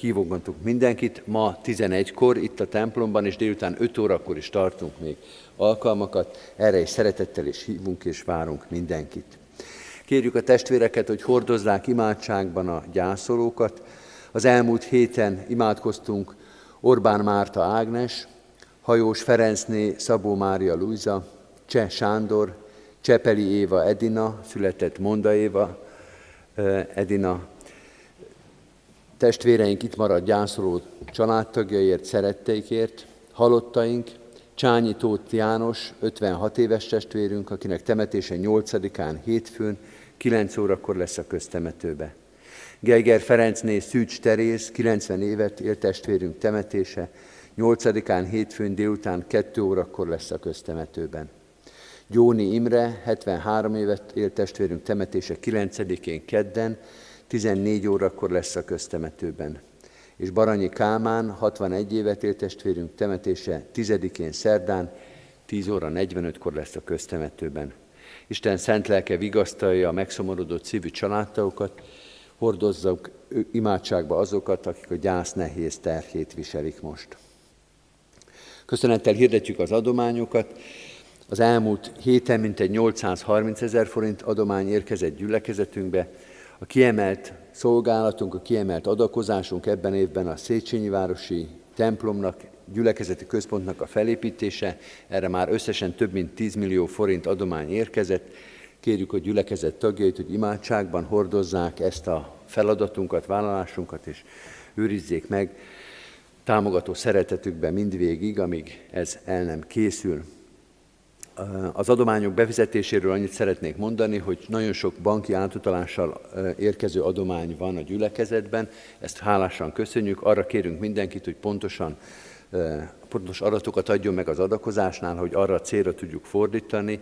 hívogatunk mindenkit. Ma 11-kor itt a templomban, és délután 5 órakor is tartunk még alkalmakat. Erre is szeretettel is hívunk és várunk mindenkit. Kérjük a testvéreket, hogy hordozzák imádságban a gyászolókat. Az elmúlt héten imádkoztunk Orbán Márta Ágnes, Hajós Ferencné Szabó Mária Luisa, Cseh Sándor, Csepeli Éva Edina, született Monda Éva Edina, testvéreink itt maradt gyászoló családtagjaiért, szeretteikért, halottaink, Csányi Tóth János, 56 éves testvérünk, akinek temetése 8-án hétfőn, 9 órakor lesz a köztemetőbe. Geiger Ferencné Szűcs Teréz, 90 évet élt testvérünk temetése, 8-án hétfőn délután 2 órakor lesz a köztemetőben. Gyóni Imre, 73 évet élt testvérünk temetése 9-én kedden, 14 órakor lesz a köztemetőben. És Baranyi Kálmán, 61 évet élt testvérünk temetése 10-én szerdán, 10 óra 45-kor lesz a köztemetőben. Isten szent lelke vigasztalja a megszomorodott szívű családtagokat, hordozzuk imádságba azokat, akik a gyász nehéz terhét viselik most. Köszönettel hirdetjük az adományokat. Az elmúlt héten mintegy 830 ezer forint adomány érkezett gyülekezetünkbe. A kiemelt szolgálatunk, a kiemelt adakozásunk ebben évben a Széchenyi Városi templomnak, gyülekezeti központnak a felépítése. Erre már összesen több mint 10 millió forint adomány érkezett Kérjük a gyülekezet tagjait, hogy imádságban hordozzák ezt a feladatunkat, vállalásunkat, és őrizzék meg támogató szeretetükben mindvégig, amíg ez el nem készül. Az adományok befizetéséről annyit szeretnék mondani, hogy nagyon sok banki átutalással érkező adomány van a gyülekezetben, ezt hálásan köszönjük, arra kérünk mindenkit, hogy pontosan pontos adatokat adjon meg az adakozásnál, hogy arra a célra tudjuk fordítani,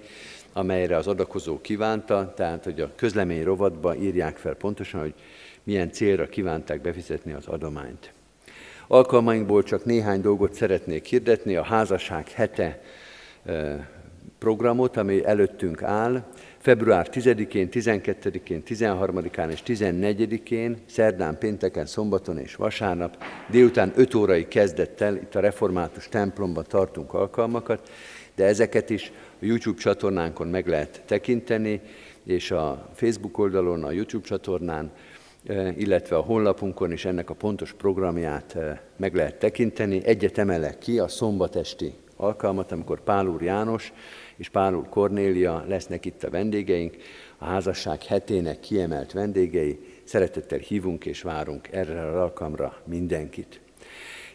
amelyre az adakozó kívánta, tehát hogy a közlemény rovatba írják fel pontosan, hogy milyen célra kívánták befizetni az adományt. Alkalmainkból csak néhány dolgot szeretnék hirdetni, a házasság hete programot, ami előttünk áll. Február 10-én, 12-én, 13-án és 14-én, szerdán, pénteken, szombaton és vasárnap délután 5 órai kezdettel itt a református templomban tartunk alkalmakat, de ezeket is YouTube csatornánkon meg lehet tekinteni, és a Facebook oldalon, a YouTube csatornán, eh, illetve a honlapunkon is ennek a pontos programját eh, meg lehet tekinteni. Egyet emelek ki, a szombatesti alkalmat, amikor Pál úr János és Pál úr Kornélia lesznek itt a vendégeink, a házasság hetének kiemelt vendégei. Szeretettel hívunk és várunk erre az alkalomra mindenkit.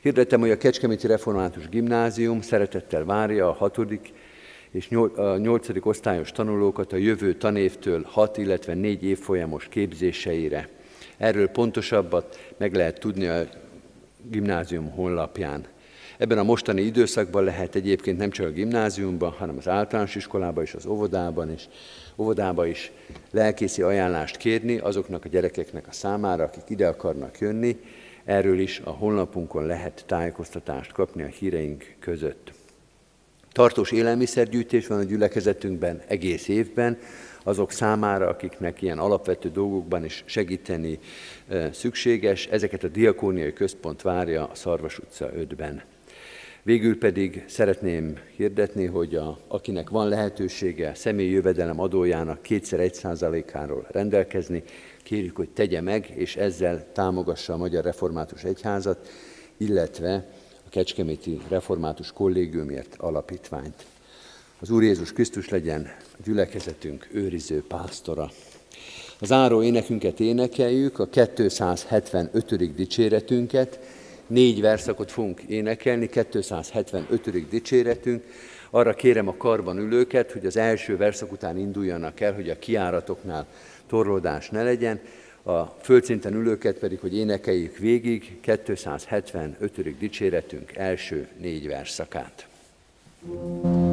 Hirdetem, hogy a Kecskeméti Református Gimnázium szeretettel várja a hatodik és a nyolcadik osztályos tanulókat a jövő tanévtől hat, illetve négy évfolyamos képzéseire. Erről pontosabbat meg lehet tudni a gimnázium honlapján. Ebben a mostani időszakban lehet egyébként nem csak a gimnáziumban, hanem az általános iskolában és az óvodában is, óvodába is lelkészi ajánlást kérni azoknak a gyerekeknek a számára, akik ide akarnak jönni. Erről is a honlapunkon lehet tájékoztatást kapni a híreink között. Tartós élelmiszergyűjtés van a gyülekezetünkben egész évben, azok számára, akiknek ilyen alapvető dolgokban is segíteni szükséges. Ezeket a Diakóniai Központ várja a Szarvas utca 5-ben. Végül pedig szeretném hirdetni, hogy a, akinek van lehetősége személyi jövedelem adójának kétszer egy százalékáról rendelkezni, kérjük, hogy tegye meg, és ezzel támogassa a Magyar Református Egyházat, illetve a Kecskeméti Református Kollégiumért alapítványt. Az Úr Jézus Krisztus legyen a gyülekezetünk őriző pásztora. Az áró énekünket énekeljük, a 275. dicséretünket, négy verszakot fogunk énekelni, 275. dicséretünk. Arra kérem a karban ülőket, hogy az első verszak után induljanak el, hogy a kiáratoknál torlódás ne legyen, a földszinten ülőket pedig, hogy énekeljük végig 275. dicséretünk első négy verszakát. thank you